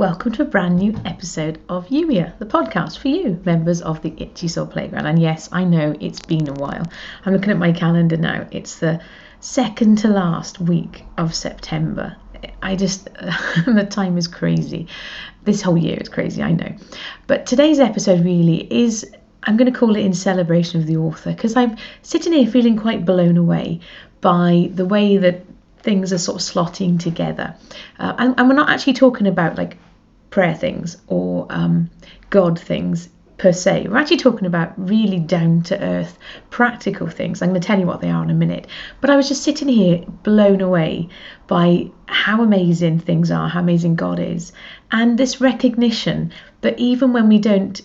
welcome to a brand new episode of Youier, the podcast for you, members of the Itchy Soul Playground. And yes, I know it's been a while. I'm looking at my calendar now. It's the second to last week of September. I just, the time is crazy. This whole year is crazy, I know. But today's episode really is, I'm going to call it in celebration of the author because I'm sitting here feeling quite blown away by the way that things are sort of slotting together. Uh, and, and, we're not actually talking about like prayer things or um, God things per se. We're actually talking about really down to earth, practical things. I'm going to tell you what they are in a minute. But I was just sitting here blown away by how amazing things are, how amazing God is, and this recognition that even when we don't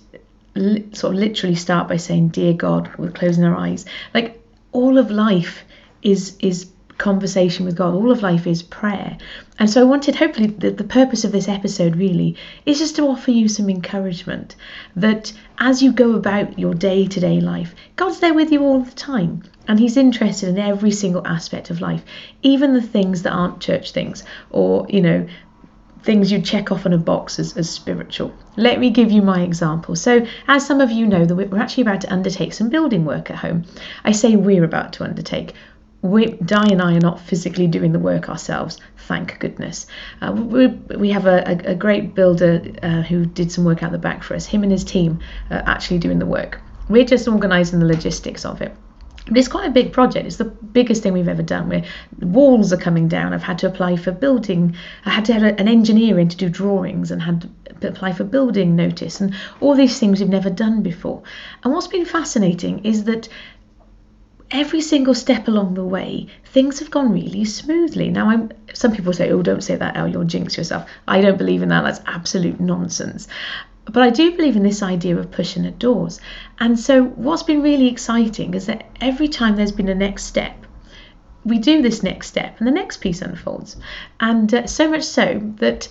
sort of literally start by saying, Dear God, we're closing our eyes, like all of life is is conversation with God. All of life is prayer. And so I wanted, hopefully, the, the purpose of this episode really is just to offer you some encouragement that as you go about your day to day life, God's there with you all the time. And He's interested in every single aspect of life, even the things that aren't church things or, you know, things you check off on a box as, as spiritual. Let me give you my example. So, as some of you know, that we're actually about to undertake some building work at home. I say we're about to undertake we, Di and I are not physically doing the work ourselves, thank goodness. Uh, we, we have a, a, a great builder uh, who did some work out the back for us. Him and his team are actually doing the work. We're just organising the logistics of it. But it's quite a big project. It's the biggest thing we've ever done. Where walls are coming down. I've had to apply for building. I had to have an engineer in to do drawings and had to apply for building notice and all these things we've never done before. And what's been fascinating is that every single step along the way, things have gone really smoothly. Now, I'm, some people say, oh, don't say that, Elle, you'll jinx yourself. I don't believe in that. That's absolute nonsense. But I do believe in this idea of pushing at doors. And so, what's been really exciting is that every time there's been a next step, we do this next step and the next piece unfolds. And uh, so much so that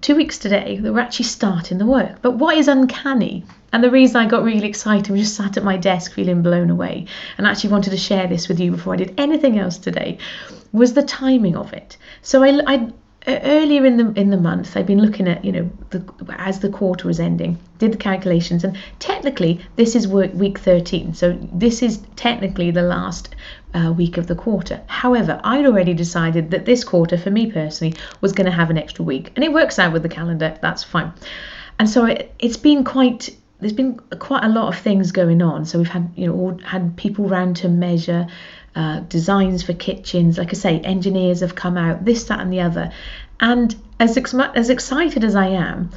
two weeks today that we're actually starting the work. But what is uncanny, and the reason I got really excited was just sat at my desk feeling blown away and actually wanted to share this with you before I did anything else today, was the timing of it. So I, I earlier in the in the month I've been looking at you know the, as the quarter was ending did the calculations and technically this is work week 13 so this is technically the last uh, week of the quarter. However I'd already decided that this quarter for me personally was going to have an extra week and it works out with the calendar that's fine. And so it, it's been quite there's been quite a lot of things going on so we've had you know all, had people round to measure uh, designs for kitchens. Like I say, engineers have come out, this, that, and the other. And as, ex- as excited as I am,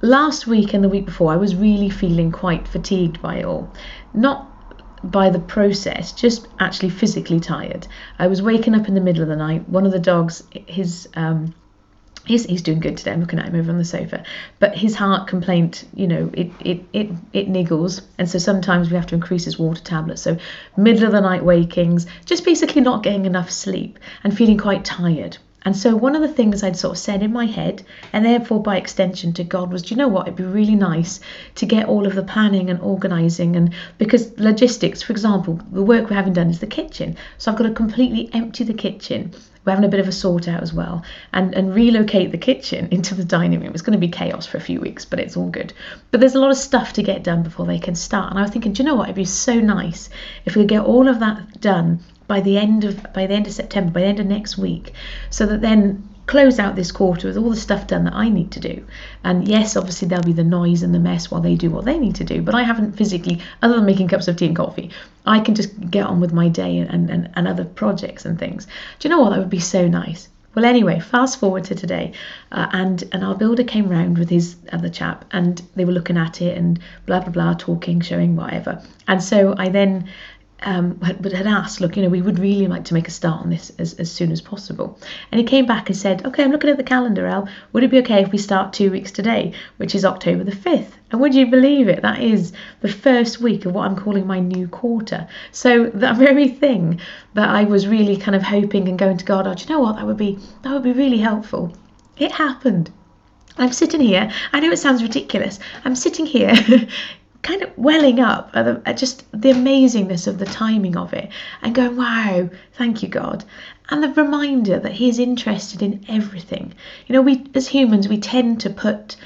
last week and the week before, I was really feeling quite fatigued by it all. Not by the process, just actually physically tired. I was waking up in the middle of the night. One of the dogs, his um, he's, he's doing good today. I'm looking at him over on the sofa. But his heart complaint, you know, it, it, it, it niggles. And so sometimes we have to increase his water tablets. So middle of the night wakings, just basically not getting enough sleep and feeling quite tired. And so one of the things I'd sort of said in my head, and therefore by extension to God, was, do you know what? It'd be really nice to get all of the planning and organising, and because logistics, for example, the work we haven't done is the kitchen. So I've got to completely empty the kitchen we're having a bit of a sort out as well and, and relocate the kitchen into the dining room. It's going to be chaos for a few weeks, but it's all good. But there's a lot of stuff to get done before they can start. And I was thinking, do you know what? It'd be so nice if we could get all of that done by the end of by the end of September, by the end of next week, so that then close out this quarter with all the stuff done that I need to do. And yes, obviously there'll be the noise and the mess while they do what they need to do, but I haven't physically, other than making cups of tea and coffee, I can just get on with my day and, and, and other projects and things. Do you know what? That would be so nice. Well, anyway, fast forward to today, uh, and and our builder came round with his other chap, and they were looking at it and blah blah blah, talking, showing whatever. And so I then um, but had asked, look, you know, we would really like to make a start on this as, as soon as possible. And he came back and said, okay, I'm looking at the calendar, Al. Would it be okay if we start two weeks today, which is October the 5th? And would you believe it? That is the first week of what I'm calling my new quarter. So that very thing that I was really kind of hoping and going to God, oh, do you know what? That would be that would be really helpful. It happened. I'm sitting here. I know it sounds ridiculous. I'm sitting here kind of welling up at, the, at just the amazingness of the timing of it and going, wow, thank you, God. And the reminder that He is interested in everything. You know, we as humans, we tend to put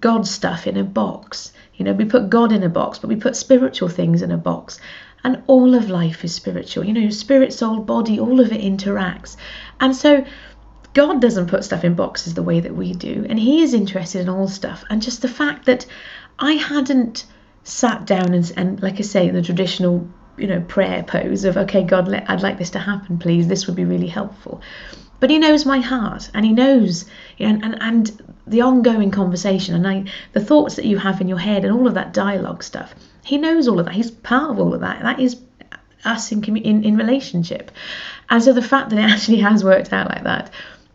God stuff in a box. You know, we put God in a box, but we put spiritual things in a box. And all of life is spiritual. You know, spirit, soul, body, all of it interacts. And so God doesn't put stuff in boxes the way that we do. And He is interested in all stuff. And just the fact that I hadn't sat down and, and like I say, in the traditional, you know, prayer pose of, okay, God, let, I'd like this to happen, please. This would be really helpful. But He knows my heart, and He knows, you know, and and the ongoing conversation, and I, the thoughts that you have in your head, and all of that dialogue stuff. He knows all of that. He's part of all of that. That is us in in, in relationship. And so the fact that it actually has worked out like that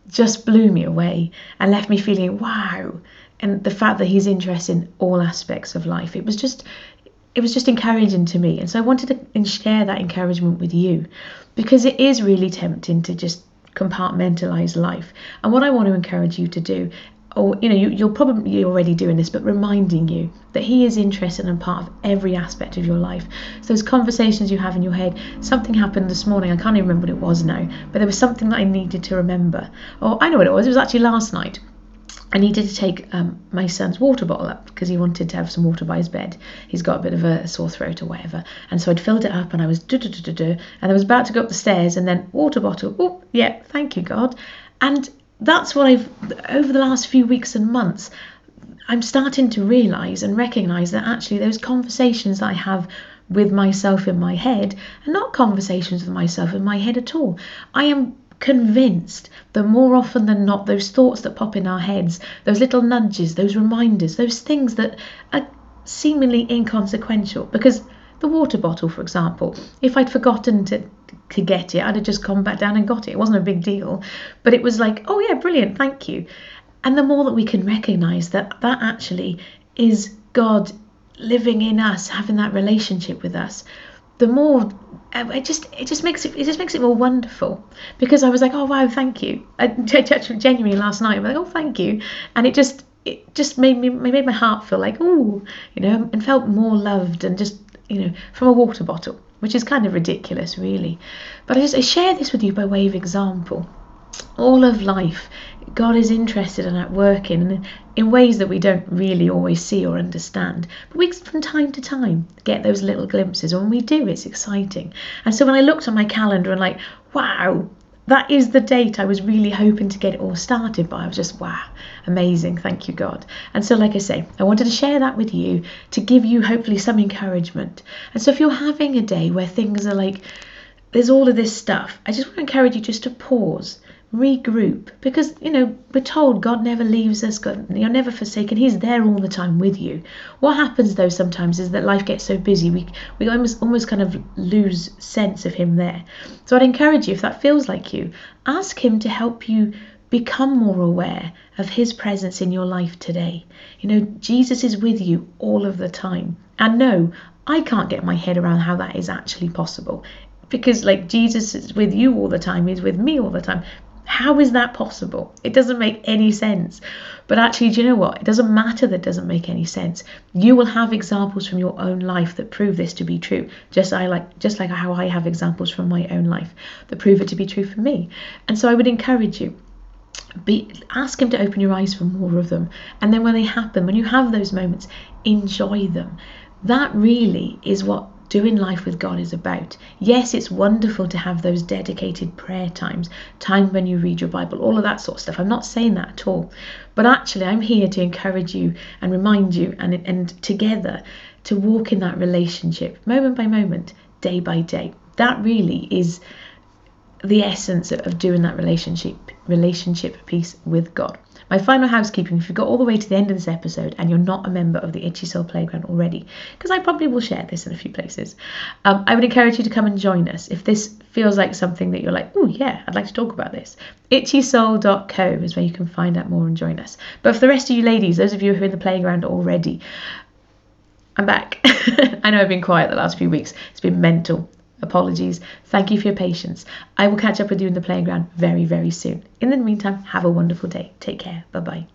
just blew me away and left me feeling wow and the fact that he's interested in all aspects of life it was just it was just encouraging to me. And so i wanted to share that encouragement with you because it is really tempting to just compartmentalize life. And what i want to encourage you to do or you know you, you're probably already doing this but reminding you that he is interested and part of every aspect of your life. So those conversations you have in your head something happened this morning i can't even remember what it was now but there was something that i needed to remember. Or i know what it was. It was actually last night I needed to take um, my son's water bottle up because he wanted to have some water by his bed. He's got a bit of a sore throat or whatever. And so I'd filled it up and I was do do do do do. And I was about to go up the stairs and then water bottle. Oh, yeah, thank you, God. And that's what I've, over the last few weeks and months, I'm starting to realise and recognise that actually those conversations that I have with myself in my head are not conversations with myself in my head at all. I am convinced that more often than not, those thoughts that pop in our heads, those little nudges, those reminders, those things that are seemingly inconsequential, because the water bottle, for example, if I'd forgotten to to get it, I'd have just gone back down and got it. It wasn't a big deal, but it was like, oh yeah, brilliant, thank you. And the more that we can recognize that that actually is God living in us, having that relationship with us, the more uh, it just it just makes it it just makes it more wonderful. Because I was like oh wow thank you. I, genuinely last night I was like oh thank you. And it just it just made me made my heart feel like oh you know and felt more loved and just you know from a water bottle which is kind of ridiculous really. But I just I share this with you by way of example all of life God is interested and at work in, in ways that we don't really always see or understand. But we, from time to time, get those little glimpses. And when we do, it's exciting. And so when I looked at my calendar and like, wow, that is the date I was really hoping to get it all started by. I was just, wow, amazing. Thank you, God. And so, like I say, I wanted to share that with you to give you hopefully some encouragement. And so, if you're having a day where things are like, there's all of this stuff, I just want to encourage you just to pause regroup. Because you know we're told god never leaves us god you're never forsaken. He's there all the time with you. What happens though sometimes is that life gets so busy we we almost almost kind of lose sense of him there. So i'd encourage you if that feels like you ask him to help you become more aware of his presence in your life today. You know jesus is with you all of the time. And no i can't get my head around how that is actually possible. Because like Jesus is with you all the time, he's with me all the time. How is that possible? It doesn't make any sense. But actually, do you know what? It doesn't matter that doesn't make any sense. You will have examples from your own life that prove this to be true. Just I like just like how I have examples from my own life that prove it to be true for me. And so I would encourage you be ask him to open your eyes for more of them and then when they happen when you have those moments enjoy them that really is what doing life with God is about. Yes, it's wonderful to have those dedicated prayer times, time when you read your Bible, all of that sort of stuff. I'm not saying that at all. But actually, I'm here to encourage you and remind you and, and together to walk in that relationship moment by moment, day by day. That really is the essence of doing that relationship relationship piece with God. My final housekeeping if you got all the way to the end of this episode and you're not a member of the Itchy Soul Playground already, because I probably will share this in a few places, um, I would encourage you to come and join us if this feels like something that you're like, oh yeah, I'd like to talk about this. itchysoul.co is where you can find out more and join us. But for the rest of you ladies, those of you who are in the playground already, I'm back. I know I've been quiet the last few weeks. It's been mental. Apologies. Thank you for your patience. I will catch up with you in the playground very, very soon. In the meantime, have a wonderful day. Take care. Bye bye.